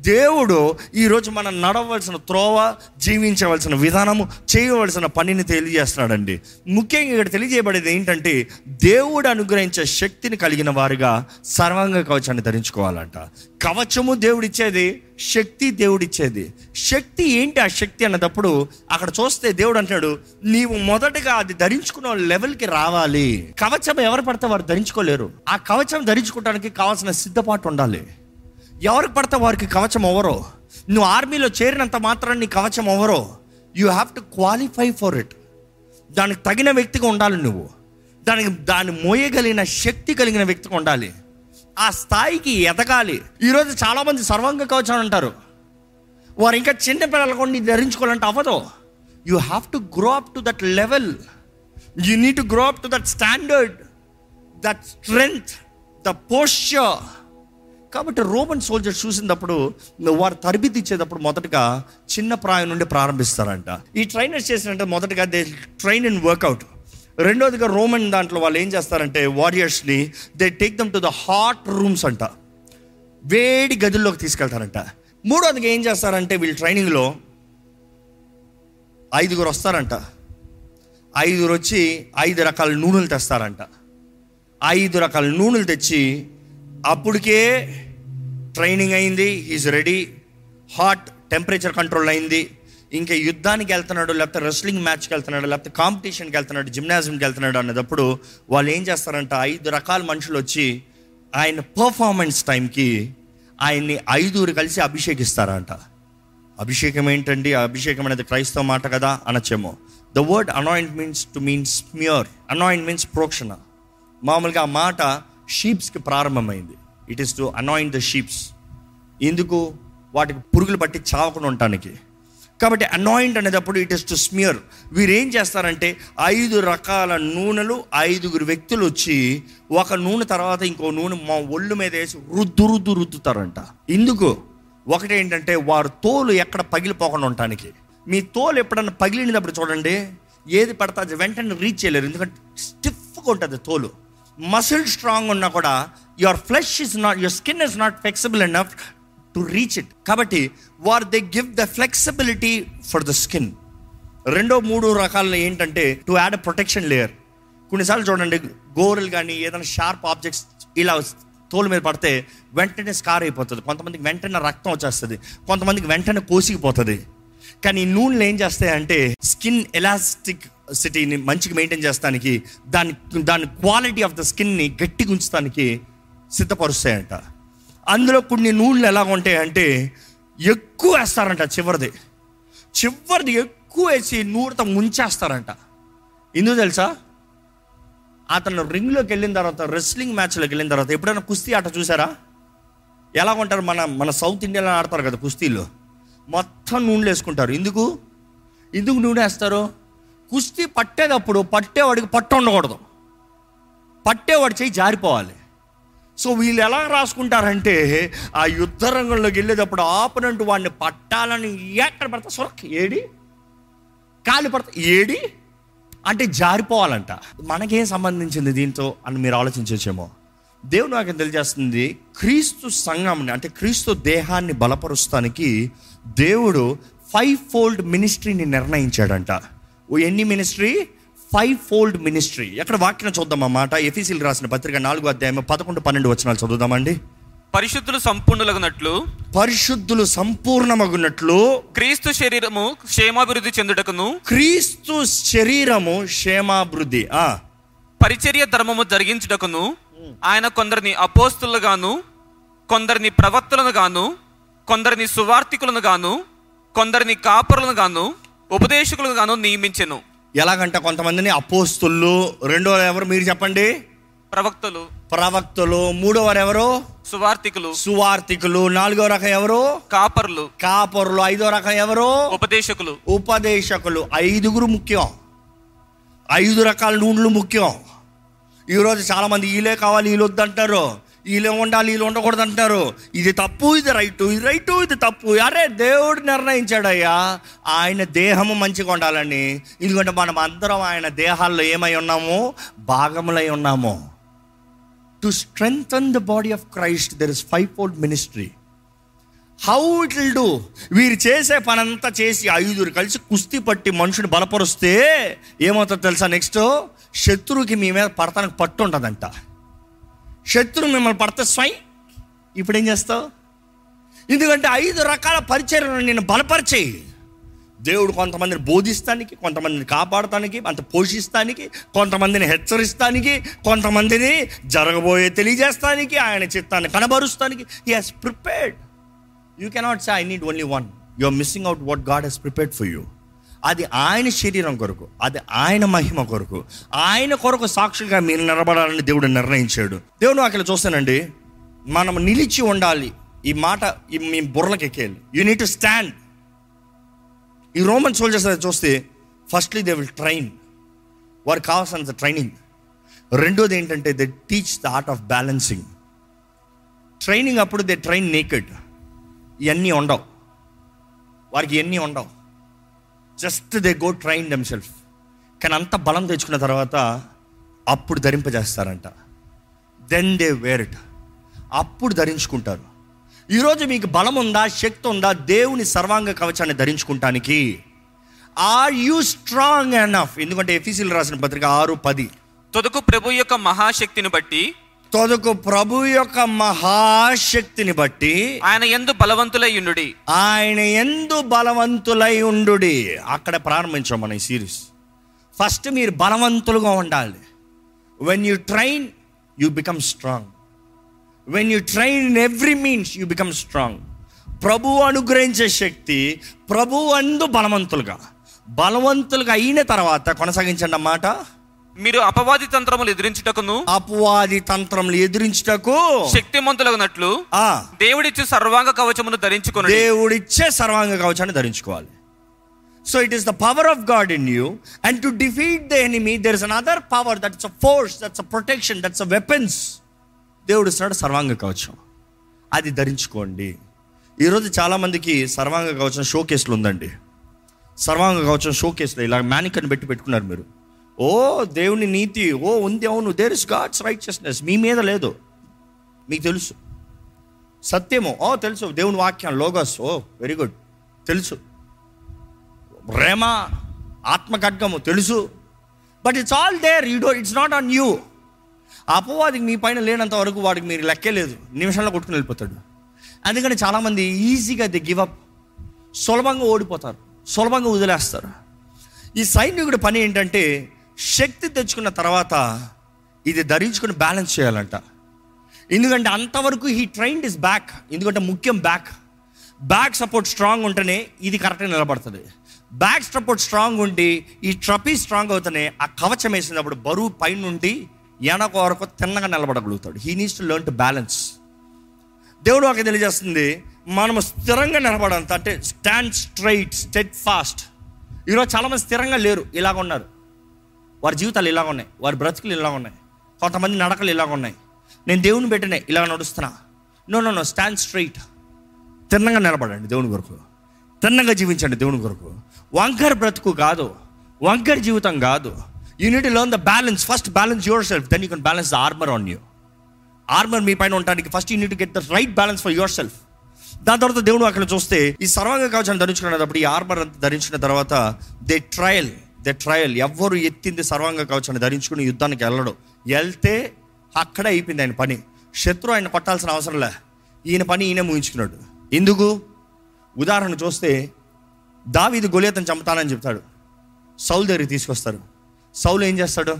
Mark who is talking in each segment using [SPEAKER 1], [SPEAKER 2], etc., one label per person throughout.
[SPEAKER 1] దేవుడు ఈరోజు మనం నడవలసిన త్రోవ జీవించవలసిన విధానము చేయవలసిన పనిని తెలియజేస్తున్నాడండి. ముఖ్యంగా ఇక్కడ తెలియజేయబడేది ఏంటంటే దేవుడు అనుగ్రహించే శక్తిని కలిగిన వారుగా సర్వాంగ కవచాన్ని ధరించుకోవాలంట. కవచము దేవుడిచ్చేది శక్తి దేవుడిచ్చేది. శక్తి ఏంటి ఆ శక్తి అన్నదప్పుడు అక్కడ చూస్తే దేవుడు అంటాడు నీవు మొదటగా అది ధరించుకున్న లెవెల్కి రావాలి. కవచం ఎవరు పడితే వారు ధరించుకోలేరు. ఆ కవచం ధరించుకోవడానికి కావాల్సిన సిద్ధపాటు ఉండాలి. ఎవరికి పడితే వారికి కవచం ఎవరో? నువ్వు ఆర్మీలో చేరినంత మాత్రం నీ కవచం ఎవరో? You have to qualify for it దానికి తగిన వ్యక్తిగా ఉండాలి నువ్వు. దానికి దాన్ని మోయగలిగిన శక్తి కలిగిన వ్యక్తిగా ఉండాలి. ఆ స్థాయికి ఎదగాలి. ఈరోజు చాలామంది సర్వంగ కవచం అంటారు. వారు ఇంకా చిన్న పిల్లలు ధరించుకోవాలంటే అవ్వదు. You have to grow up to that level you need to grow up to that standard that strength the posture కాబట్టి రోమన్ సోల్జర్స్ చూసినప్పుడు వారు తరబితి ఇచ్చేటప్పుడు మొదటగా చిన్న ప్రాయం నుండి ప్రారంభిస్తారంట. ఈ ట్రైనర్స్ చేసినట్టు మొదటగా దే ట్రైన్ ఇన్ వర్కౌట్ రెండోదిగా రోమన్ దాంట్లో వాళ్ళు ఏం చేస్తారంటే వారియర్స్ని they take them to the hot rooms అంట. వేడి గదుల్లోకి తీసుకెళ్తారంట. మూడోదిగా ఏం చేస్తారంటే వీళ్ళు ట్రైనింగ్లో ఐదుగురు వస్తారంట. ఐదుగురు వచ్చి ఐదు రకాల నూనెలు తెస్తారంట. ఐదు రకాల నూనెలు తెచ్చి అప్పటికే ట్రైనింగ్ అయింది is ready. Hot temperature control అయింది. ఇంకా యుద్ధానికి వెళ్తున్నాడు లేకపోతే రెస్లింగ్ మ్యాచ్కి వెళ్తున్నాడు లేకపోతే కాంపిటీషన్కి వెళ్తున్నాడు జిమ్నాజియంకి వెళ్తున్నాడు అన్నదప్పుడు వాళ్ళు ఏం చేస్తారంట ఐదు రకాల మనుషులు వచ్చి ఆయన పర్ఫార్మెన్స్ టైంకి ఆయన్ని ఐదుగురు కలిసి అభిషేకిస్తారంట. అభిషేకం ఏంటండి? ఆ అభిషేకం అనేది క్రైస్తవ మాట కదా అనొచ్చేమో. The word anoint means to means smear anoint means ప్రోక్షణ. మామూలుగా ఆ మాట షీప్స్కి ప్రారంభమైంది. It is to anoint the sheeps ఎందుకు? వాటికి పురుగులు పట్టి చావకుండా ఉండటానికి. కాబట్టి అనాయింట్ అనేటప్పుడు ఇట్ ఇస్ టు స్మియర్ వీరు ఏం చేస్తారంటే ఐదు రకాల నూనెలు ఐదుగురు వ్యక్తులు వచ్చి ఒక నూనె తర్వాత ఇంకో నూనె మా ఒళ్ళు మీద వేసి రుద్దు రుద్దు రుద్దుతారంట. ఎందుకు? ఒకటి ఏంటంటే వారు తోలు ఎక్కడ పగిలిపోకుండా ఉండటానికి. మీ తోలు ఎప్పుడన్నా పగిలినప్పుడు చూడండి ఏది పడితే అది వెంటనే రీచ్ చేయలేరు. ఎందుకంటే స్టిఫ్గా ఉంటుంది తోలు. మసిల్ స్ట్రాంగ్ ఉన్నా కూడా your flesh is not your skin is not flexible enough to reach it కాబట్టి war they give the flexibility for the skin రెండో మూడు రకాలు ఏంటంటే to add a protection layer కొన్నిసార్లు చూడండి గోరులు కానీ ఏదైనా షార్ప్ ఆబ్జెక్ట్స్ ఇలా తోలు మీద పడితే వెంటనే స్కార్ అయిపోతుంది. కొంతమందికి వెంటనే రక్తం వచ్చేస్తుంది. కొంతమందికి వెంటనే కోసిగిపోతుంది కానీ నూనెలు ఏం చేస్తాయంటే స్కిన్ ఎలాస్టిక్ సిటీని మంచిగా మెయింటైన్ చేస్తానికి దాని దాని క్వాలిటీ ఆఫ్ ద స్కిన్ని గట్టిగా ఉంచడానికి సిద్ధపరుస్తాయంట. అందులో కొన్ని నూనెలు ఎలా ఉంటాయంటే ఎక్కువ వేస్తారంట చివరిది. చివరిది ఎక్కువ వేసి నూనెతో ముంచేస్తారంట. ఎందుకు తెలుసా? అతను రింగ్లోకి వెళ్ళిన తర్వాత రెస్లింగ్ మ్యాచ్లోకి వెళ్ళిన తర్వాత ఎప్పుడైనా కుస్తీ ఆట చూసారా? ఎలా ఉంటారు మన మన సౌత్ ఇండియాలో ఆడతారు కదా కుస్తీలో. మొత్తం నూనెలు వేసుకుంటారు. ఎందుకు? ఎందుకు నూనె వేస్తారు? కుస్తీ పట్టేటప్పుడు పట్టేవాడికి పట్టు ఉండకూడదు. పట్టేవాడి చేయి జారిపోవాలి. సో వీళ్ళు ఎలా రాసుకుంటారంటే ఆ యుద్ధ రంగంలోకి వెళ్ళేటప్పుడు ఆపనంటూ వాడిని పట్టాలని ఎక్కడ పడతా సొరక్ ఏడి? కాలు పడతా ఏడి? అంటే జారిపోవాలంట. మనకేం సంబంధించింది దీంతో అని మీరు ఆలోచించవచ్చేమో దేవుడు నాకు తెలియజేస్తుంది క్రీస్తు సంఘంని అంటే క్రీస్తు దేహాన్ని బలపరుస్తానికి దేవుడు ఫైవ్ ఫోల్డ్ మినిస్ట్రీని నిర్ణయించాడంట. ఎన్ని మినిస్ట్రీ? Five fold ministry. ఎక్కడ వాక్యం చూద్దాం అన్నమాట ఎఫీసీలు రాసిన పత్రిక నాలుగో అధ్యాయం పదకొండు పన్నెండు వచనాలు చదువుదామండి.
[SPEAKER 2] పరిశుద్ధులు సంపూర్ణులగునట్లు
[SPEAKER 1] పరిశుద్ధులు సంపూర్ణమగున్నట్లు
[SPEAKER 2] క్రీస్తు శరీరము క్షేమాభివృద్ధి చెందుటకును
[SPEAKER 1] క్రీస్తు శరీరము క్షేమాభివృద్ధి. ఆ.
[SPEAKER 2] పరిచర్య ధర్మము జరిగించుటకును ఆయన కొందరిని అపోస్తులుగాను కొందరిని ప్రవక్తలను గాను కొందరిని సువార్థికులను గాను కొందరిని కాపరులను గాను ఉపదేశకులను గాను నియమించెను.
[SPEAKER 1] ఎలాగంట కొంతమందిని అపోస్తులు రెండో ఎవరు మీరు చెప్పండి?
[SPEAKER 2] ప్రవక్తలు.
[SPEAKER 1] ప్రవక్తలు. మూడో వారు ఎవరు?
[SPEAKER 2] సువార్థికులు.
[SPEAKER 1] సువార్థికులు. నాలుగో రకం ఎవరు?
[SPEAKER 2] కాపరులు.
[SPEAKER 1] కాపరులు. ఐదో రకం ఎవరు?
[SPEAKER 2] ఉపదేశకులు.
[SPEAKER 1] ఉపదేశకులు. ఐదుగురు ముఖ్యం. ఐదు రకాల నూనెలు ముఖ్యం. ఈరోజు చాలా మంది వీళ్ళే కావాలి వీళ్ళు వద్దంటారు వీళ్ళే ఉండాలి? వీళ్ళు ఉండకూడదు అంటారు. ఇది తప్పు ఇది రైటు ఇది రైటు ఇది తప్పు. అరే దేవుడు నిర్ణయించాడయ్యా. ఆయన దేహము మంచిగా ఉండాలని ఎందుకంటే మనం అందరం ఆయన దేహాల్లో ఏమై ఉన్నాము? భాగములై ఉన్నాము. To strengthen the body of Christ there is five fold ministry how it will do వీరు చేసే పనంతా చేసి ఐదుగురు కలిసి కుస్తీ పట్టి మనుషుని బలపరుస్తే ఏమవుతుందో తెలుసా నెక్స్ట్ శత్రువుకి మీ మీద పడతానికి పట్టు ఉంటుందంట. శత్రువు మిమ్మల్ని పడితే స్వయం. ఇప్పుడు ఏం చేస్తావు? ఎందుకంటే ఐదు రకాల పరిచయలను నేను బలపరిచేయి దేవుడు కొంతమందిని బోధిస్తానికి కొంతమందిని కాపాడటానికి అంత పోషిస్తానికి కొంతమందిని హెచ్చరిస్తానికి కొంతమందిని జరగబోయే తెలియజేస్తానికి ఆయన చిత్తాన్ని కనబరుస్తానికి. He has prepared you cannot say I need only one you are missing out what God he's prepared for you అది ఆయన శరీరం కొరకు అది ఆయన మహిమ కొరకు. ఆయన కొరకు సాక్షిగా మీరు నిలబడాలని దేవుడు నిర్ణయించాడు. దేవుడు అక్కడ చూస్తానండి. మనం నిలిచి ఉండాలి. ఈ మాట మీ బుర్రలకు ఎక్కేయాలి. యూ నీడ్ టు స్టాండ్ ఈ రోమన్ సోల్జర్స్ చూస్తే ఫస్ట్లీ దే విల్ ట్రైన్ వారికి కావాల్సినంత ట్రైనింగ్ రెండోది ఏంటంటే they teach the art of balancing training అప్పుడు దే ట్రైన్ నేకెడ్ ఇవన్నీ ఉండవు. వారికి ఇవన్నీ ఉండవు. Just they go train them self కానీ అంత బలం తెచ్చుకున్న తర్వాత అప్పుడు ధరింపజేస్తారంట. దెన్ దే వేర్ ఇట్ అప్పుడు ధరించుకుంటారు. ఈరోజు మీకు బలం ఉందా శక్తి ఉందా దేవుని సర్వాంగ కవచాన్ని ధరించుకుంటానికి? ఆర్ యూ స్ట్రాంగ్ ఎనఫ్ ఎందుకంటే ఎఫీసీలు రాసిన పత్రిక ఆరు పది.
[SPEAKER 2] తొదకు ప్రభు యొక్క మహాశక్తిని బట్టి
[SPEAKER 1] తొదకు ప్రభు యొక్క మహాశక్తిని బట్టి
[SPEAKER 2] ఆయన ఎందు బలవంతులై ఉండుడి.
[SPEAKER 1] ఆయన ఎందు బలవంతులై ఉండు అక్కడ ప్రారంభించాం మన ఈ సిరీస్ ఫస్ట్ మీరు బలవంతులుగా ఉండాలి. When you train you become strong when you train in every means you become strong ప్రభు అనుగ్రహించే శక్తి ప్రభు అందు బలవంతులుగా. బలవంతులుగా అయిన తర్వాత కొనసాగించండి అన్నమాట.
[SPEAKER 2] మీరు అపవాది తంత్రములు ఎదిరించుటకును?
[SPEAKER 1] అపవాది తంత్రములు ఎదిరించుటకు
[SPEAKER 2] శక్తిమంతులగునట్లు
[SPEAKER 1] ఆ.
[SPEAKER 2] దేవుడిచ్చి సర్వాంగ కవచమును ధరించుకుని
[SPEAKER 1] దేవుడిచ్చే సర్వాంగ కవచాన్ని ధరించుకోవాలి. So it is the power of God in you and to defeat the enemy there is another power that's a force that's a protection that's a weapons దేవుడు ఇస్తున్నాడు సర్వాంగ కవచం. అది ధరించుకోండి. ఈరోజు చాలామందికి సర్వాంగ కవచం షో కేసులు ఉందండి. సర్వాంగ కవచం షో కేసులో ఇలా మ్యానికన్ పెట్టి పెట్టుకున్నారు మీరు. ఓ దేవుని నీతి ఓ ఉంది అవును. దేర్ ఇస్ గాడ్స్ రైచియస్నెస్ మీ మీద లేదు. మీకు తెలుసు. సత్యము. ఓ తెలుసు. దేవుని వాక్యం లోగస్ ఓ వెరీ గుడ్ తెలుసు. ప్రేమ ఆత్మఖడ్గము తెలుసు. But it's all there you do it's not on you అపవాదికి మీ పైన లేనంత వరకు వాడికి మీరు లెక్కే లేదు. నిమిషంలో కొట్టుకుని వెళ్ళిపోతాడు. అందుకని చాలామంది ఈజీగా ది గివ్ అప్. సులభంగా ఓడిపోతారు. సులభంగా వదిలేస్తారు. ఈ సైనికుడి పని ఏంటంటే శక్తి తెచ్చుకున్న తర్వాత ఇది ధరించుకుని బ్యాలెన్స్ చేయాలంట. ఎందుకంటే అంతవరకు హీ ట్రైన్డ్ ఇస్ బ్యాక్ ఎందుకంటే ముఖ్యం బ్యాక్ బ్యాక్ సపోర్ట్ స్ట్రాంగ్ ఉంటేనే ఇది కరెక్ట్గా నిలబడుతుంది. బ్యాక్ సపోర్ట్ స్ట్రాంగ్ ఉండి ఈ ట్రపీ స్ట్రాంగ్ అవుతూనే ఆ కవచం వేసినప్పుడు బరువు పైనుండి వెనక వరకు తిన్నగా నిలబడగలుగుతాడు. He needs to learn to balance దేవుడు ఒక తెలియజేస్తుంది మనము స్థిరంగా నిలబడంత అంటే స్టాండ్ స్ట్రైట్ స్టెడ్ ఫాస్ట్ ఈరోజు చాలామంది స్థిరంగా లేరు ఇలాగ ఉన్నారు. వారి జీవితాలు ఇలా ఉన్నాయి. వారి బ్రతుకులు ఇలా ఉన్నాయి. కొంతమంది నడకలు ఇలా ఉన్నాయి. నేను దేవుని పెట్టినే ఇలా నడుస్తున్నా. No no no stand straight తిన్నగా నిలబడండి దేవుని కొరకు. తిన్నగా జీవించండి దేవుని కొరకు. వంకర్ బ్రతుకు కాదు. వంకర్ జీవితం కాదు. You need learn the balance first balance your self then you can balance the armour on you armour మీ పైన ఉండడానికి first you need get the right balance for your self దాని తర్వాత దేవుడు అక్కడ చూస్తే ఈ సర్వాంగ కవచాన్ని ధరించుకున్నప్పుడు ఈ ఆర్మర్ ధరించిన తర్వాత దే ట్రయల్ ద ట్రయల్ ఎవ్వరు ఎత్తింది సర్వాంగ కవచాన్ని ధరించుకుని యుద్ధానికి వెళ్ళడు. వెళ్తే అక్కడే అయిపోయింది ఆయన పని. శత్రు ఆయన కొట్టాల్సిన అవసరం లే. ఈయన పని ఈయన ముగించుకున్నాడు. ఎందుకు? ఉదాహరణ చూస్తే దావీది గొలియతను చంపుతానని చెప్తాడు. సౌలు దగ్గరికి తీసుకొస్తారు. సౌలు ఏం చేస్తాడు?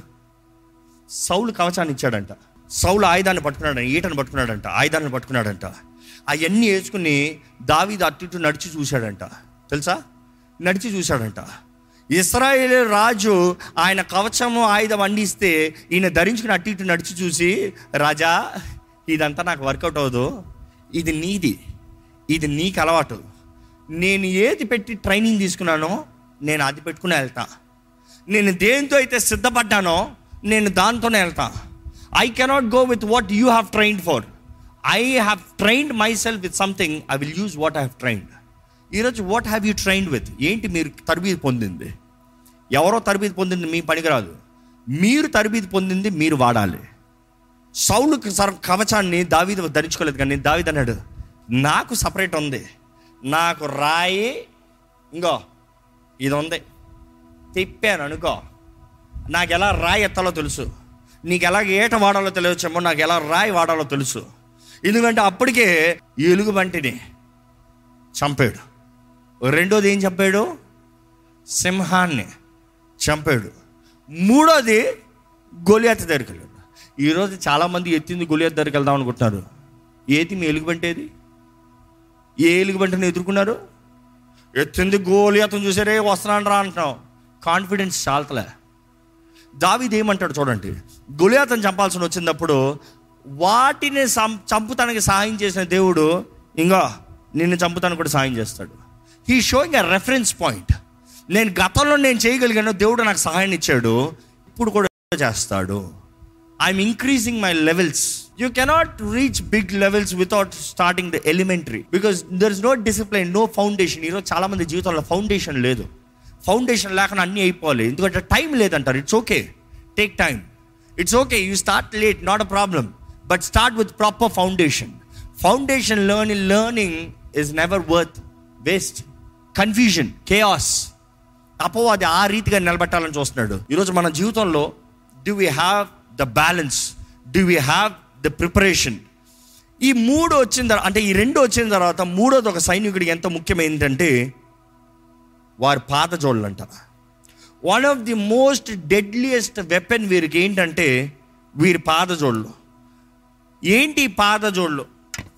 [SPEAKER 1] సౌలు కవచాన్ని ఇచ్చాడంట. సౌలు ఆయుధాన్ని పట్టుకున్నాడంట ఈటను పట్టుకున్నాడంట ఆయుధాన్ని పట్టుకున్నాడంట. అవన్నీ వేసుకుని దావీది అటు ఇటు నడిచి చూశాడంట. తెలుసా? నడిచి చూశాడంట. ఇస్రాయేల్ రాజు ఆయన కవచము ఆయుధం అందిస్తే ఈయన ధరించుకుని అటు ఇటు నడిచి చూసి రాజా ఇదంతా నాకు వర్కౌట్ అవ్వదు. ఇది నీది. ఇది నీకు అలవాటు. నేను ఏది పెట్టి ట్రైనింగ్ తీసుకున్నానో నేను అది పెట్టుకుని వెళ్తా. నేను దేంతో అయితే సిద్ధపడ్డానో నేను దాంతోనే వెళ్తా. I cannot go with what you have trained for I have trained my self with something I will use what I have trained ఈరోజు what have you trained with ఏంటి మీరు తరబీదు పొందింది? ఎవరో తరబీదు పొందింది మీ పనికిరాదు. మీరు తరబీదు పొందింది మీరు వాడాలి. సౌలుకి సర్ కవచాన్ని దావీదు ధరించుకోలేదు కానీ దావీదు అన్నాడు నాకు సపరేట్ ఉంది. నాకు రాయి ఇంకో ఇది ఉంది. తిప్పాను అనుకో. నాకు ఎలా రాయి ఎత్తాలో తెలుసు. నీకు ఎలా ఏట వాడాలో తెలియచేమో నాకు ఎలా రాయి వాడాలో తెలుసు. ఎందుకంటే అప్పటికే ఎలుగు వంటిని చంపాడు. రెండోది ఏం చంపాడు? సింహాన్ని చంపాడు. మూడోది గొలియాత దగ్గరికి వెళ్ళాడు. ఈరోజు చాలామంది ఎత్తింది గొలియాత దగ్గరికి వెళ్దాం అనుకుంటున్నారు. ఏది మీ ఎలుగుబంటేది ఏ ఎలుగుబంటను ఎదుర్కొన్నారు? ఎత్తింది గోలియాతను చూసారే వస్తున్నాను రా అంటున్నాం కాన్ఫిడెన్స్ చాలతలే. దావిది ఏమంటాడు చూడండి. గొలియాతను చంపాల్సిన వచ్చినప్పుడు వాటిని సం చంపుతానికి సహాయం చేసిన దేవుడు ఇంకా నిన్ను చంపుతానికి కూడా సహాయం చేస్తాడు. He showing a reference point నేను గతంలో నేను చేయగలిగాను దేవుడు నాకు సహాయం ఇచ్చాడు. ఇప్పుడు కూడా చేస్తాడు. I'm increasing my levels you cannot reach big levels without starting the elementary because there is no discipline no foundation ఈరోజు చాలా మంది జీవితంలో ఫౌండేషన్ లేదు. ఫౌండేషన్ లేకుండా అన్నీ అయిపోవాలి. ఎందుకంటే టైం లేదంటారు. It's okay take time it's okay you start late not a problem but start with proper foundation foundation learning learning is never worth waste confusion chaos అపవాది ఆ రీతిగా నిలబెట్టాలని చూస్తున్నాడు. ఈరోజు మన జీవితంలో do we have the balance do we have the preparation ఈ మూడు వచ్చిన తర్వాత అంటే ఈ రెండు వచ్చిన తర్వాత మూడోది ఒక సైనికుడికి ఎంత ముఖ్యమైందంటే వారి పాత జోళ్ళు one of the most deadliest weapon వీరికి ఏంటంటే వీరి పాదజోళ్ళు. ఏంటి పాదజోళ్ళు?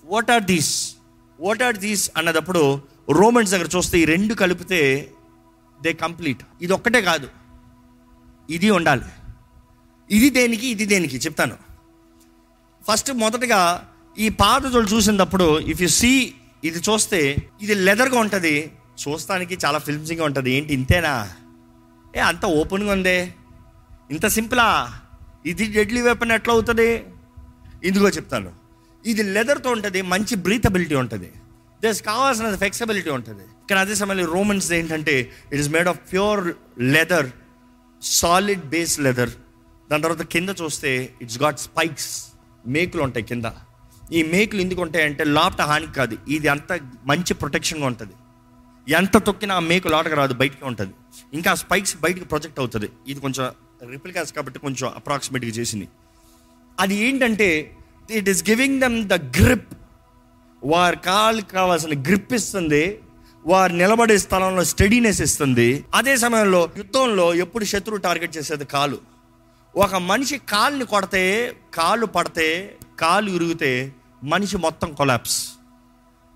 [SPEAKER 1] What are these what are these అన్నదప్పుడు Romans దగ్గర చూస్తే ఈ రెండు కలిపితే దే కంప్లీట్. ఇది ఒక్కటే కాదు. ఇది ఉండాలి. ఇది దేనికి ఇది దేనికి చెప్తాను. ఫస్ట్ మొదటగా ఈ పాదజోళ్ళు చూసినప్పుడు ఇఫ్ యు సీ ఇది చూస్తే ఇది లెదర్గా ఉంటుంది. చూస్తానికి చాలా ఫిల్మ్సింగ్గా ఉంటుంది. ఏంటి ఇంతేనా? ఏ అంత ఓపెన్గా ఉందే? ఇంత సింపులా? ఇది డెడ్లీ వెపన్ ఎట్లా అవుతుంది? ఇందుకో చెప్తాను. ఇది లెదర్తో ఉంటుంది మంచి బ్రీతబిలిటీ ఉంటుంది. దస్ కావాల్సిన ఫ్లెక్సిబిలిటీ ఉంటుంది. కానీ అదే సమయంలో రోమన్స్ ఏంటంటే it is made of pure leather solid base leather దాని తర్వాత కింద చూస్తే ఇట్స్ గాట్ స్పైక్స్ మేకులు ఉంటాయి కింద. ఈ మేకులు ఎందుకు ఉంటాయంటే లోపట హాని కాదు. ఇది అంత మంచి ప్రొటెక్షన్గా ఉంటుంది. ఎంత తొక్కినా ఆ మేకు లోటకు రాదు బయటకి ఉంటుంది. ఇంకా స్పైక్స్ బయటకు ప్రొజెక్ట్ అవుతుంది. ఇది కొంచెం రిప్లికాస్ కాబట్టి కొంచెం అప్రాక్సిమేట్గా చేసింది. అది ఏంటంటే it is giving them the grip వారి కాళ్ళకి కావాల్సిన గ్రిప్ ఇస్తుంది వారు నిలబడే స్థలంలో స్టడీనెస్ ఇస్తుంది. అదే సమయంలో యుద్ధంలో ఎప్పుడు శత్రువు టార్గెట్ చేసేది కాలు. ఒక మనిషి కాలుని కొడితే కాలు పడితే కాలు ఇరిగితే మనిషి మొత్తం కొలాప్స్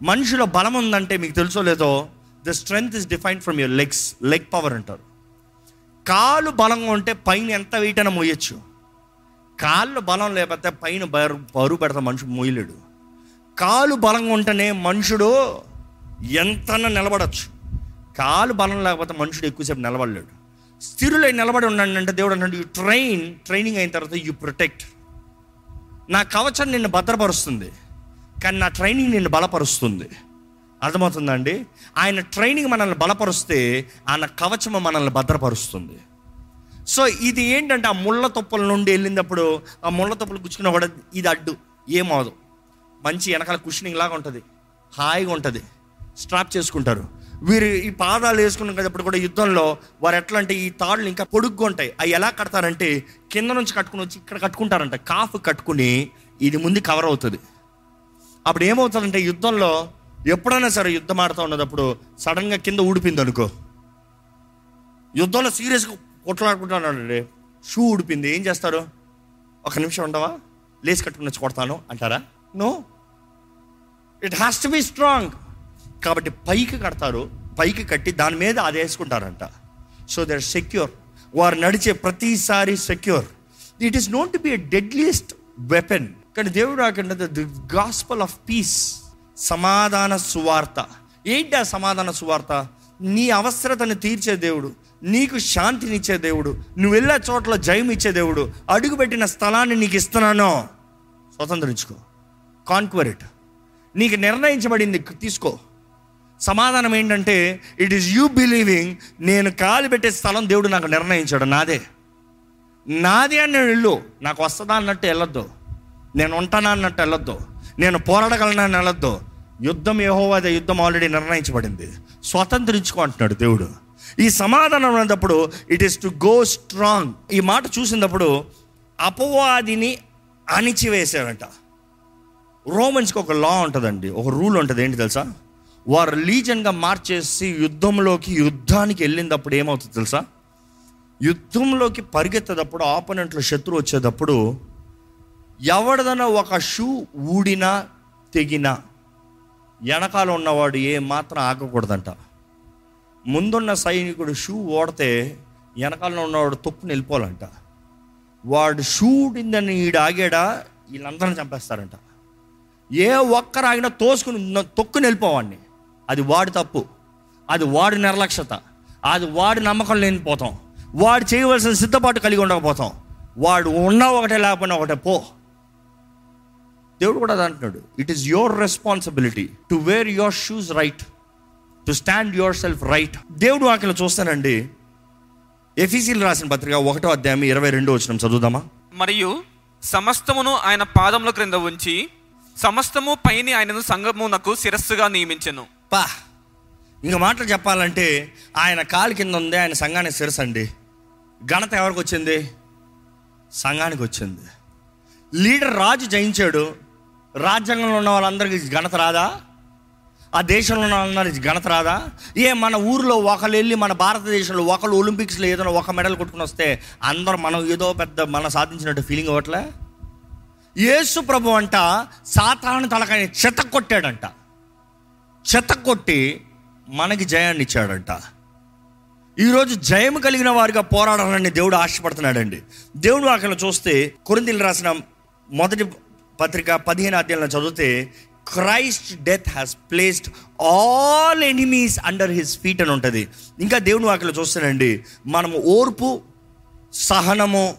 [SPEAKER 1] మనిషిలో బలం ఉందంటే మీకు తెలుసో లేదో the strength is defined from your legs leg power అంటారు. కాలు బలంగా ఉంటే పైన ఎంత వెయిట్ అయినా మోయచ్చు. కాళ్ళు బలం లేకపోతే పైన బరు బరువు పెడతా మనిషి మోయలేడు. కాలు బలంగా ఉంటేనే మనుషుడు ఎంతన్నా నిలబడచ్చు. కాలు బలం లేకపోతే మనుషుడు ఎక్కువసేపు నిలబడలేడు. స్థిరులై నిలబడి ఉన్నాడు అంటే దేవుడు అన్నాడు యూ ట్రైన్ ట్రైనింగ్ అయిన తర్వాత యూ ప్రొటెక్ట్ నా కవచం నిన్ను భద్రపరుస్తుంది కానీ నా ట్రైనింగ్ నిన్ను బలపరుస్తుంది. అర్థమవుతుందండి ఆయన ట్రైనింగ్ మనల్ని బలపరుస్తే ఆయన కవచము మనల్ని భద్రపరుస్తుంది. సో ఇది ఏంటంటే ఆ ముళ్ళ తుప్పల నుండి వెళ్ళినప్పుడు ఆ ముళ్ళ తుప్పలు గుచ్చుకున్న కూడా ఇది అడ్డు ఏమవదు మంచి వెనకాల కుషనింగ్ లాగా ఉంటుంది. హాయిగా ఉంటుంది. స్ట్రాప్ చేసుకుంటారు. వీరు ఈ పాదాలు వేసుకున్నప్పుడు కూడా యుద్ధంలో వారు ఎట్లా అంటే ఈ తాళ్ళు ఇంకా పొడుగ్గా ఉంటాయి. అవి ఎలా కడతారంటే కింద నుంచి కట్టుకుని వచ్చి ఇక్కడ కట్టుకుంటారంట. కాఫ్ కట్టుకుని ఇది ముందు కవర్ అవుతుంది. అప్పుడు ఏమవుతుందంటే యుద్ధంలో ఎప్పుడైనా సరే యుద్ధం ఆడుతూ ఉన్నప్పుడు సడన్గా కింద ఊడిపింది అనుకో. యుద్ధంలో సీరియస్గా కొట్లాడుకుంటానండి షూ ఊడిపోయింది. ఏం చేస్తారు? ఒక నిమిషం ఉండవా? లేచి కట్టుకుని వచ్చి కొడతాను అంటారా? No it has to be strong కాబట్టి పైకి కడతారు పైకి కట్టి దాని మీద అది వేసుకుంటారంట సో దర్ సెక్యూర్ వారు నడిచే ప్రతిసారి secure it is not to be a deadliest weapon కానీ దేవుడు రాకుండా ది గాస్పల్ ఆఫ్ పీస్ సమాధాన సువార్త. ఏంటి ఆ సమాధాన సువార్త? నీ అవసరతను తీర్చే దేవుడు నీకు శాంతినిచ్చే దేవుడు నువ్వు వెళ్ళే చోట్ల జయం ఇచ్చే దేవుడు అడుగుపెట్టిన స్థలాన్ని నీకు ఇస్తున్నాను. స్వతంత్రించుకో. కాన్క్వరిట్ నీకు నిర్ణయించబడింది తీసుకో. సమాధానం ఏంటంటే ఇట్ ఈస్ యూ బిలీవింగ్ నేను కాలు పెట్టే స్థలం దేవుడు నాకు నిర్ణయించాడు నాదే. నాదే అని నేను ఇల్లు. నాకు వస్తుందా అన్నట్టు వెళ్ళొద్దు. నేను ఉంటానా అన్నట్టు వెళ్ళొద్దు. నేను పోరాడగలనా అని వెళ్ళొద్దు. యుద్ధం ఏహోవాదే యుద్ధం ఆల్రెడీ నిర్ణయించబడింది. స్వతంత్రించుకో అంటున్నాడు దేవుడు. ఈ సమాధానం ఉన్నప్పుడు it is to go strong ఈ మాట చూసినప్పుడు అపవాదిని అణిచివేశారంట రోమన్స్కి ఒక లా ఉంటుందండి. ఒక రూల్ ఉంటుంది. ఏంటి తెలుసా? వారు లీజన్గా మార్చేసి యుద్ధంలోకి యుద్ధానికి వెళ్ళినప్పుడు ఏమవుతుంది తెలుసా? యుద్ధంలోకి పరిగెత్తేటప్పుడు ఆపోనెంట్లో శత్రువు వచ్చేటప్పుడు ఎవడదన్నా ఒక షూ ఊడినా తెగినా వెనకాల ఉన్నవాడు ఏ మాత్రం ఆగకూడదంట. ముందున్న సైనికుడు షూ ఓడితే వెనకాల ఉన్నవాడు తొప్పు వెళ్ళిపోవాలంట. వాడు షూ ఊడిందని ఈడు ఆగాడా? వీళ్ళందరిని చంపేస్తారంట ఏ ఒక్కరు ఆగినా తోసుకుని తొక్కుని వెళ్ళిపోవాడిని. అది వాడి తప్పు. అది వాడి నిర్లక్ష్యత. అది వాడి నమ్మకం లేనిపోతాం వాడు చేయవలసిన సిద్ధపాటు కలిగి ఉండకపోతాం. వాడు ఉన్నా ఒకటే లేకపోయినా ఒకటే పో. దేవుడు కూడా అది అంటున్నాడు. It is your responsibility to wear your shoes right to stand yourself right దేవుడు వాక్యలో చూస్తానండి. ఎఫీసీలు రాసిన పత్రిక ఒకటో అధ్యాయం ఇరవై రెండు వచ్చిన చదువుదామా?
[SPEAKER 2] మరియు సమస్తమును ఆయన పాదముల క్రింద ఉంచి సమస్తము పైన ఆయనను సంగమునకు శిరస్సుగా నియమించను.
[SPEAKER 1] పా ఇంకా మాటలు చెప్పాలంటే ఆయన కాలు కింద ఉంది ఆయన సంఘానికి శిరస్సు అండి ఘనత ఎవరికి వచ్చింది? సంఘానికి వచ్చింది. లీడర్ రాజు జయించాడు. రాజ్యాంగంలో ఉన్న వాళ్ళందరికీ ఘనత రాదా? ఆ దేశంలో ఉన్న వాళ్ళందరికీ ఘనత రాదా? ఏ మన ఊర్లో ఒకరు వెళ్ళి మన భారతదేశంలో ఒకళ్ళు ఒలింపిక్స్లో ఏదైనా ఒక మెడల్ కొట్టుకుని వస్తే అందరూ మనం ఏదో పెద్ద మనం సాధించినట్టు ఫీలింగ్ అవ్వట్లే యేసు ప్రభు అంట సాతాను తలకాయ చెత్త కొట్టాడంట. చెత్త కొట్టి మనకి జయాన్ని ఇచ్చాడంట. ఈరోజు జయం కలిగిన వారిగా పోరాడాలని దేవుడు ఆశపడుతున్నాడండి. దేవుడు అక్కడ చూస్తే కొరింతలు రాసిన మొదటి పత్రిక పదిహేను అధ్యాయంలో చదివితే Christ death has placed all enemies under his feet అని ఉంటుంది. ఇంకా దేవుని వాక్యలో చూస్తానండి మనము ఓర్పు సహనము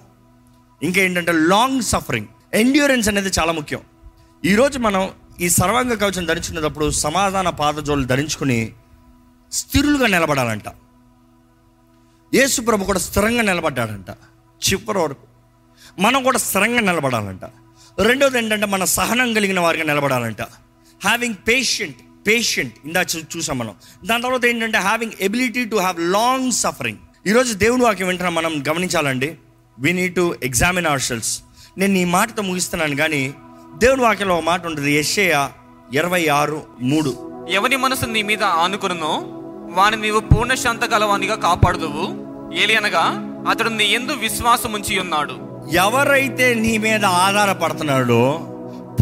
[SPEAKER 1] ఇంకా ఏంటంటే లాంగ్ సఫరింగ్ ఎండ్యూరెన్స్ అనేది చాలా ముఖ్యం. ఈరోజు మనం ఈ సర్వాంగ కవచం ధరించుకునేటప్పుడు సమాధాన పాదజోలు ధరించుకుని స్థిరులుగా నిలబడాలంట. యేసు ప్రభు కూడా స్థిరంగా నిలబడ్డాడంట. చివరి వరకు మనం కూడా స్థిరంగా నిలబడాలంట. రెండోది ఏంటంటే మన సహనం కలిగిన వారిగా నిలబడాలంట. హ్యావింగ్ పేషెంట్ పేషెంట్ ఇందా చూ చూసాం మనం. దాని తర్వాత ఏంటంటే having ability to have long suffering ఈరోజు దేవుని వాక్యం వెంటనే మనం గమనించాలండి. We need to examine our selves నేను ఈ మాటతో ముగిస్తున్నాను కానీ దేవుని వాక్యంలో ఒక మాట ఉంటుంది యెషయ ఇరవై ఆరు మూడు.
[SPEAKER 2] ఎవని మనసు నీ మీద ఆనుకునునో వాని నీవు పూర్ణ శాంత గలవానిగా కాపాడుదువు. ఏలియనగా అతడు నీ ఎందు విశ్వాసం ఉంచి ఉన్నాడు.
[SPEAKER 1] ఎవరైతే నీ మీద ఆధారపడుతున్నాడో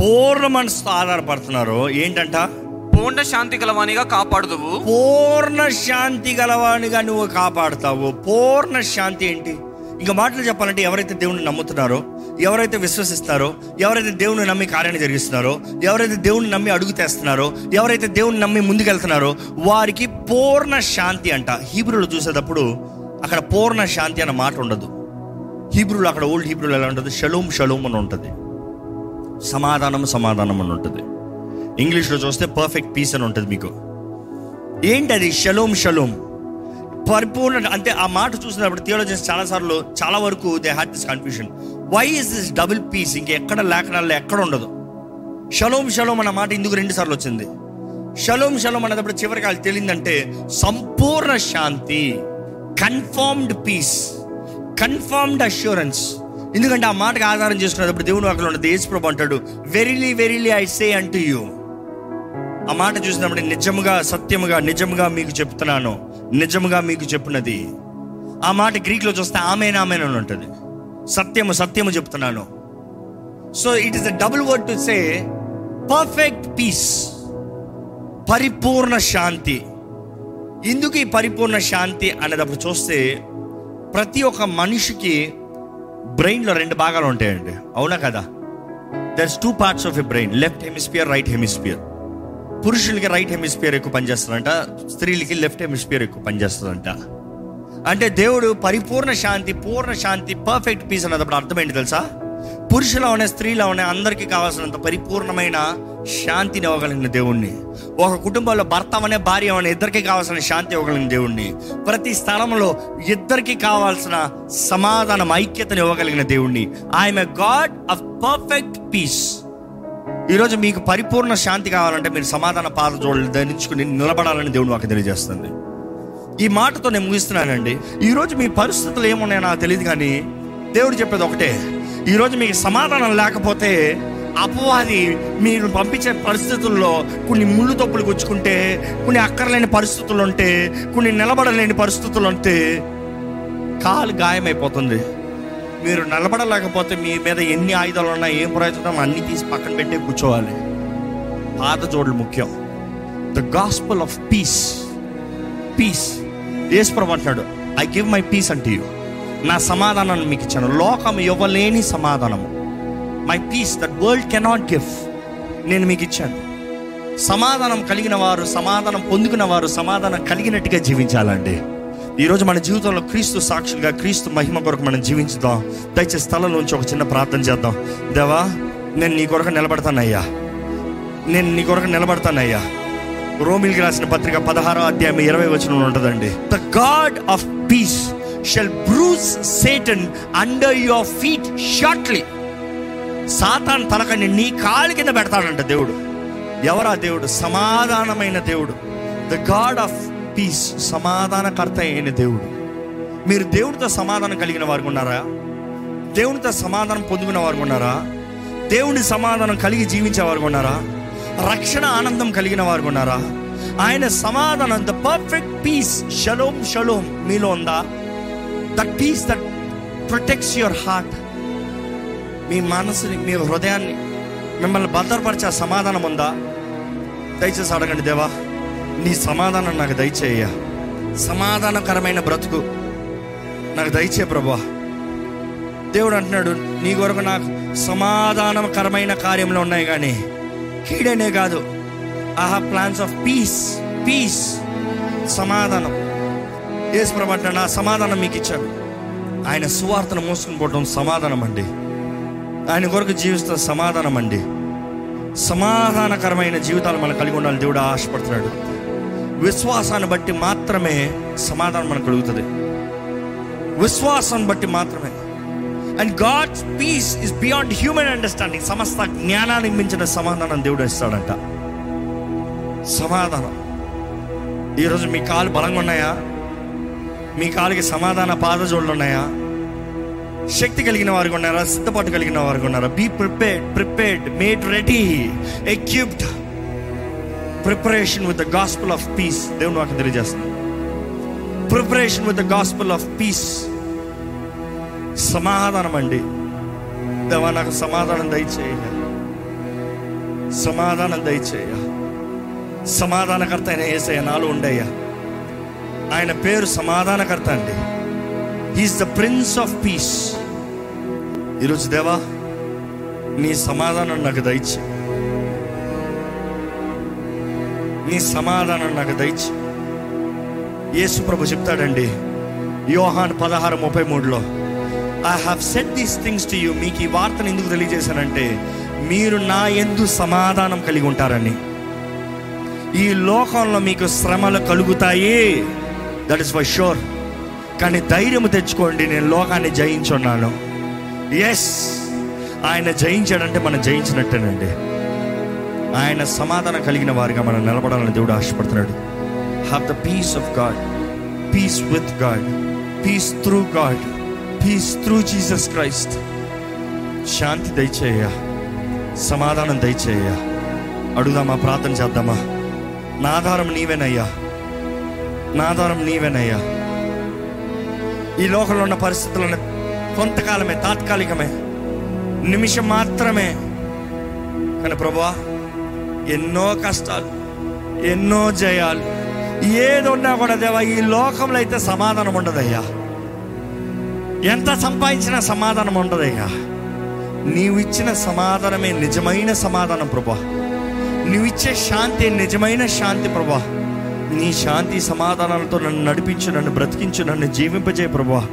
[SPEAKER 1] పూర్ణ మనసుతో ఆధారపడుతున్నారో ఏంటంట?
[SPEAKER 2] పూర్ణ శాంతి గలవానిగా కాపాడుదువు.
[SPEAKER 1] పూర్ణ శాంతి గలవానిగా నువ్వు కాపాడుతావు. పూర్ణ శాంతి ఏంటి? ఇంకా మాటలు చెప్పాలంటే ఎవరైతే దేవుని నమ్ముతున్నారో ఎవరైతే విశ్వసిస్తారో ఎవరైతే దేవుని నమ్మి కార్యాన్ని జరిగిస్తున్నారో ఎవరైతే దేవుని నమ్మి అడుగు తెస్తున్నారో ఎవరైతే దేవుని నమ్మి ముందుకెళ్తున్నారో వారికి పూర్ణ శాంతి అంట. హీబ్రూలు చూసేటప్పుడు అక్కడ పూర్ణ శాంతి అన్న మాట ఉండదు. హీబ్రూలో అక్కడ ఓల్డ్ హీబ్రూలు ఎలా ఉంటుంది? షలోమ్ షలోమ్ అని ఉంటుంది. సమాధానం సమాధానం అని ఉంటుంది. ఇంగ్లీష్లో చూస్తే పర్ఫెక్ట్ పీస్ అని ఉంటుంది మీకు. ఏంటి అది షలోమ్ షలోమ్. పరిపూర్ణ అంటే ఆ మాట చూసినప్పుడు థియోలజన్స్ చాలా సార్లు చాలా వరకు they had this confusion why is this double peace ఇంకెక్కడ లేఖనాల్లో ఎక్కడ ఉండదు? షలోం షలోం అన్న మాట ఇందుకు రెండు సార్లు వచ్చింది. షలోం షలోం అన్నప్పుడు చివరికి వాళ్ళకి తెలియదంటే సంపూర్ణ శాంతి కన్ఫర్మ్డ్ పీస్ కన్ఫర్మ్డ్ అష్యూరెన్స్ ఎందుకంటే ఆ మాటకు ఆధారం చేసుకున్నప్పుడు దేవుడు అక్కడ ఉన్నది యేసుప్రభు అంటాడు వెరీలీ వెరీలీ ఐ సే అంటూ యూ ఆ మాట చూసినప్పుడు నిజముగా సత్యముగా నిజముగా మీకు చెప్తున్నాను. నిజముగా మీకు చెప్పినది ఆ మాట గ్రీక్లో చూస్తే ఆమెన్ ఆమెన్ అని ఉంటుంది. సత్యము సత్యము చెప్తున్నాను. So it is the double word to say perfect peace పరిపూర్ణ శాంతి. ఎందుకు ఈ పరిపూర్ణ శాంతి అనేటప్పుడు చూస్తే ప్రతి ఒక్క మనిషికి బ్రెయిన్లో రెండు భాగాలు ఉంటాయండి. అవునా కదా? There's two parts of a brain left hemisphere right hemisphere పురుషులకి right hemisphere ఎక్కువ పనిచేస్తుందంట స్త్రీలకి లెఫ్ట్ హెమిస్పియర్ ఎక్కువ పనిచేస్తుందంట. అంటే దేవుడు పరిపూర్ణ శాంతి పూర్ణ శాంతి పర్ఫెక్ట్ పీస్ అన్నప్పుడు అర్థం ఏంటి తెలుసా? పురుషులు ఉన్నాయి స్త్రీలు ఉన్నాయి అందరికీ కావాల్సినంత పరిపూర్ణమైన శాంతిని ఇవ్వగలిగిన దేవుణ్ణి. ఒక కుటుంబంలో భర్త అనే భార్య అనే ఇద్దరికి కావాల్సిన శాంతి ఇవ్వగలిగిన దేవుణ్ణి. ప్రతి స్థలంలో ఇద్దరికి కావాల్సిన సమాధానం ఐక్యతను ఇవ్వగలిగిన దేవుణ్ణి. I'm a God of perfect peace ఈరోజు మీకు పరిపూర్ణ శాంతి కావాలంటే మీరు సమాధాన పాద జోళ్ళు ధరించుకుని నిలబడాలని దేవుడు మాకు తెలియజేస్తుంది. ఈ మాటతో నేను ముగిస్తున్నానండి. ఈరోజు మీ పరిస్థితులు ఏమున్నాయో నాకు తెలియదు కానీ దేవుడు చెప్పేది ఒకటే. ఈరోజు మీకు సమాధానం లేకపోతే అపవాది మీరు పంపించే పరిస్థితుల్లో కొన్ని ముళ్ళు తప్పులు గుచ్చుకుంటే కొన్ని అక్కర్లేని పరిస్థితులు ఉంటే కొన్ని నిలబడలేని పరిస్థితులు ఉంటే కాలు గాయమైపోతుంది. మీరు నిలబడలేకపోతే మీ మీద ఎన్ని ఆయుధాలు ఉన్నా ఏం ప్రయోజనం? అన్ని తీసి పక్కన పెట్టే కూర్చోవాలి. పాత జోడ్లు ముఖ్యం. The gospel of peace peace ఏసుప్రభు అంటున్నాడు ఐ గివ్ మై పీస్ అంటే యూ నా సమాధానాన్ని మీకు ఇచ్చాను. లోకం ఇవ్వలేని సమాధానము. My peace that world cannot give నేను మీకు ఇచ్చాను. సమాధానం కలిగిన వారు సమాధానం పొందుకున్న వారు సమాధానం కలిగినట్టుగా జీవించాలండి. ఈరోజు మన జీవితంలో క్రీస్తు సాక్షులుగా క్రీస్తు మహిమ కొరకు మనం జీవించుదాం. దయచేసి స్థలంలోంచి ఒక చిన్న ప్రార్థన చేద్దాం. దేవా నేను నీ కొరకు నిలబడతానయ్యా. నేను నీ కొరకు నిలబడతానయ్యా. రోమిల్కి రాసిన పత్రిక పదహారో అధ్యాయం ఇరవై వచనం ఉంటుందండి. The God of peace shall bruise Satan under your feet shortly Satan తలకని నీ కాలు కింద పెడతాడంట దేవుడు. ఎవరా దేవుడు? సమాధానమైన దేవుడు. ద గాడ్ ఆఫ్ పీస్ సమాధానకర్త అయిన దేవుడు మీరు దేవుడితో సమాధానం కలిగిన వారు ఉన్నారా దేవునితో సమాధానం పొందుకున్న వారు ఉన్నారా దేవుని సమాధానం కలిగి జీవించే వారు ఉన్నారా రక్షణ ఆనందం కలిగిన వారు ఉన్నారా ఆయన సమాధానం the perfect peace shalom shalom మీలో ఉందా that peace that protects your heart మీ మనసుని మీ హృదయాన్ని మిమ్మల్ని భద్రపరిచే సమాధానం ఉందా దయచేసి అడగండి దేవా నీ సమాధానం నాకు దయచేయ సమాధానకరమైన బ్రతుకు నాకు దయచే ప్రభా. దేవుడు అంటున్నాడు నీ కొరకు నాకు సమాధానకరమైన కార్యంలో ఉన్నాయి కానీ కీడనే కాదు. I plans of peace peace సమాధానం. యేసు ప్రభా నా సమాధానం మీకు ఇచ్చాను ఆయన సువార్తను మోసుకుని పోవడం సమాధానం అండి. ఆయన కొరకు జీవిస్తున్న సమాధానం అండి. సమాధానకరమైన జీవితాలు మనం కలిగి ఉండాలని దేవుడు ఆశపడుతున్నాడు. విశ్వాసాన్ని బట్టి మాత్రమే సమాధానం మనకు కలుగుతుంది. విశ్వాసం బట్టి మాత్రమే. And God's peace is beyond human understanding సమస్త జ్ఞానాన్ని మించిన సమాధానం దేవుడు ఇస్తాడంట. సమాధానం. ఈరోజు మీ కాలు బలంగా ఉన్నాయా? మీ కాలుకి సమాధాన పాదజోళ్ళు ఉన్నాయా? శక్తి కలిగిన వారికి ఉన్నారా? సిద్ధపాటు కలిగిన వారికి ఉన్నారా? Be prepared prepared made ready equipped preparation with the gospel of peace దేవుడు నాకు తెలియజేస్తుంది preparation with the gospel of peace సమాధానం అండి. దేవా నాకు సమాధానం దయచేయ. సమాధానం దయచేయ. సమాధానకర్త అయిన ఏసయ్య నాలో ఉండయ్యా. ఆయన పేరు సమాధానకర్త అండి. He's the prince of peace ఈరోజు దేవా నీ సమాధానం నాకు దయచేయి. నీ సమాధానం నాకు దయచి. యేసు ప్రభు చెప్తాడండి యోహాన్ పదహారు ముప్పై మూడులో I have set these things to you మీకు ఈ వార్తను ఎందుకు తెలియజేశానంటే మీరు నా ఎందు సమాధానం కలిగి ఉంటారని. ఈ లోకంలో మీకు శ్రమలు కలుగుతాయి. దట్ ఇస్ ఫర్ షూర్ కానీ ధైర్యం తెచ్చుకోండి నేను లోకాన్ని జయించున్నాను. ఎస్ ఆయన జయించాడంటే మనం జయించినట్టేనండి. ఆయన సమాధానం కలిగిన వారిగా మనం నిలబడాలని దేవుడు ఆశపడుతున్నాడు. Have the peace of God peace with God peace through God peace through Jesus Christ శాంతి దయచేయ సమాధానం దయచేయ అడుగుదామా ప్రార్థన చేద్దామా? నా ఆధారం నీవేనయ్యా. నా ఆధారం నీవేనయ్యా. ఈ లోకంలో ఉన్న పరిస్థితులను కొంతకాలమే తాత్కాలికమే నిమిషం మాత్రమే. కానీ ప్రభా ఎన్నో కష్టాలు ఎన్నో జయాలు. ఏది ఉన్నా కూడా దేవా ఈ లోకంలో అయితే సమాధానం ఉండదయ్యా. ఎంత సంపాదించినా సమాధానం ఉండదయ్యా. నీవు ఇచ్చిన సమాధానమే నిజమైన సమాధానం ప్రభా. నువ్విచ్చే శాంతి నిజమైన శాంతి ప్రభా. నీ శాంతి సమాధానాలతో నన్ను నడిపించు నన్ను బ్రతికించు నన్ను జీవింపజే ప్రభా.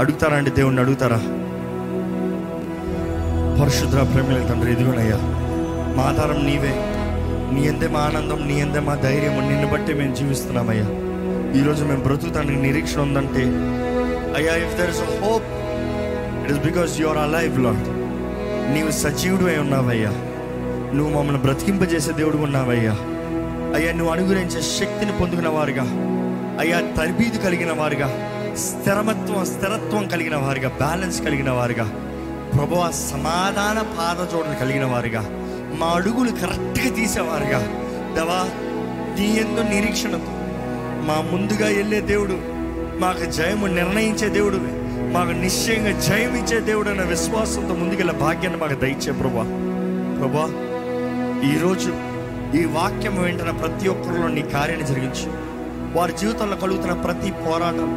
[SPEAKER 1] అడుగుతారా అండి దేవుణ్ణి అడుగుతారా? పరిశుద్ర ప్రేమల తండ్రి ఇదిగోనయ్యా. మా ఆధారం నీవే. నీ ఎందే మా ఆనందం నీ ఎందే మా ధైర్యం నిన్ను బట్టి మేము జీవిస్తున్నామయ్యా. ఈరోజు మేము బ్రతుకుతానికి నిరీక్షణ ఉందంటే అయ్యా if there is hope it is because you're uh alive Lord నీవు సజీవుడు అయి ఉన్నావయ్యా. నువ్వు మమ్మల్ని బ్రతికింపజేసే దేవుడు ఉన్నావయ్యా. అయ్యా నువ్వు అనుగ్రహించే శక్తిని పొందుకున్న వారుగా. అయ్యా తర్బీదు కలిగిన వారుగా. స్థిరమత్వం స్థిరత్వం కలిగిన వారుగా. బ్యాలెన్స్ కలిగిన వారుగా. ప్రభు సమాధాన పాదజోడలు కలిగిన వారుగా. మా అడుగులు కరెక్ట్గా తీసేవారుగా. దవా నీ ఎందు నిరీక్షణతో మా ముందుగా వెళ్ళే దేవుడు మాకు జయము నిర్ణయించే దేవుడు మాకు నిశ్చయంగా జయం ఇచ్చే దేవుడు అనే విశ్వాసంతో ముందుకెళ్ళే భాగ్యాన్ని మాకు దయచే ప్రభా ప్రభా ఈరోజు ఈ వాక్యం వెంటనే ప్రతి ఒక్కరిలో నీ కార్యాన్ని జరిగించు. వారి జీవితంలో కలుగుతున్న ప్రతి పోరాటం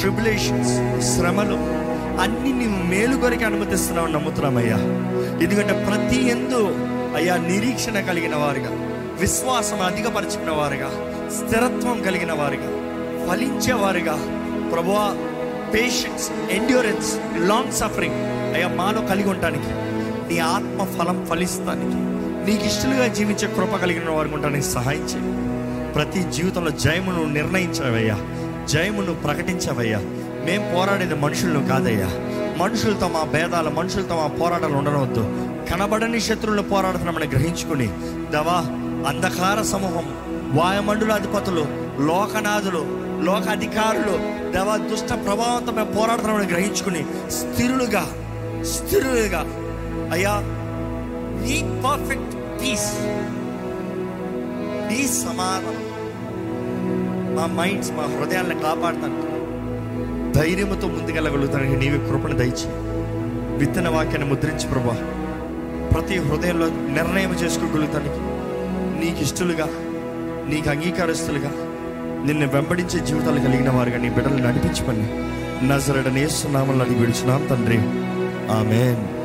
[SPEAKER 1] ట్రిబులేషన్స్ శ్రమలు అన్ని నీవు మేలు కొరికి అనుమతిస్తున్నావు నమ్ముతున్నామయ్యా. ఎందుకంటే ప్రతి ఎందు అయ్యా నిరీక్షణ కలిగిన వారుగా విశ్వాసం అధికపరచుకున్న వారుగా స్థిరత్వం కలిగిన వారుగా ఫలించేవారుగా ప్రభువా పేషెన్స్ ఎండ్యూరెన్స్ లాంగ్ సఫరింగ్ అయ్యా మాలో కలిగి ఉండటానికి నీ ఆత్మ ఫలం ఫలిస్తానికి నీకు ఇష్టలుగా జీవించే కృప కలిగిన వారికి ఉండడానికి సహాయం చేయి. ప్రతి జీవితంలో జయమును నిర్ణయించావయ్యా జయమును ప్రకటించవయ్యా. మేం పోరాడేది మనుషులను కాదయ్యా. మనుషులతో మా భేదాలు మనుషులతో మా పోరాటాలు ఉండనవద్దు. కనబడని శత్రువులు పోరాడుతున్నామని గ్రహించుకుని దవా అంధకార సమూహం వాయుమండుల అధిపతులు లోకనాథులు లోక అధికారులు దవా దుష్ట ప్రభావంతో మేము పోరాడుతున్నామని గ్రహించుకుని స్థిరులుగా స్థిరులుగా అయ్యా నీ పర్ఫెక్ట్ పీస్ నీ సమాధానం మా మైండ్స్ మా హృదయాలను కాపాడుతాను. ధైర్యంతో ముందుకెళ్ళగలుగుతానికి నీవే కృపను దయచి విత్తన వాక్యాన్ని ముద్రించి ప్రభా. ప్రతి హృదయంలో నిర్ణయం చేసుకోగలుగుతానికి నీకు ఇష్టలుగా నీకు అంగీకారస్తులుగా నిన్ను వెంబడించే జీవితాలు కలిగిన వారుగా నీ బిడ్డలు నడిపించమని నజరడనేస్తున్నామని అడిగి విడిచున్నాం తండ్రి. ఆమెన్.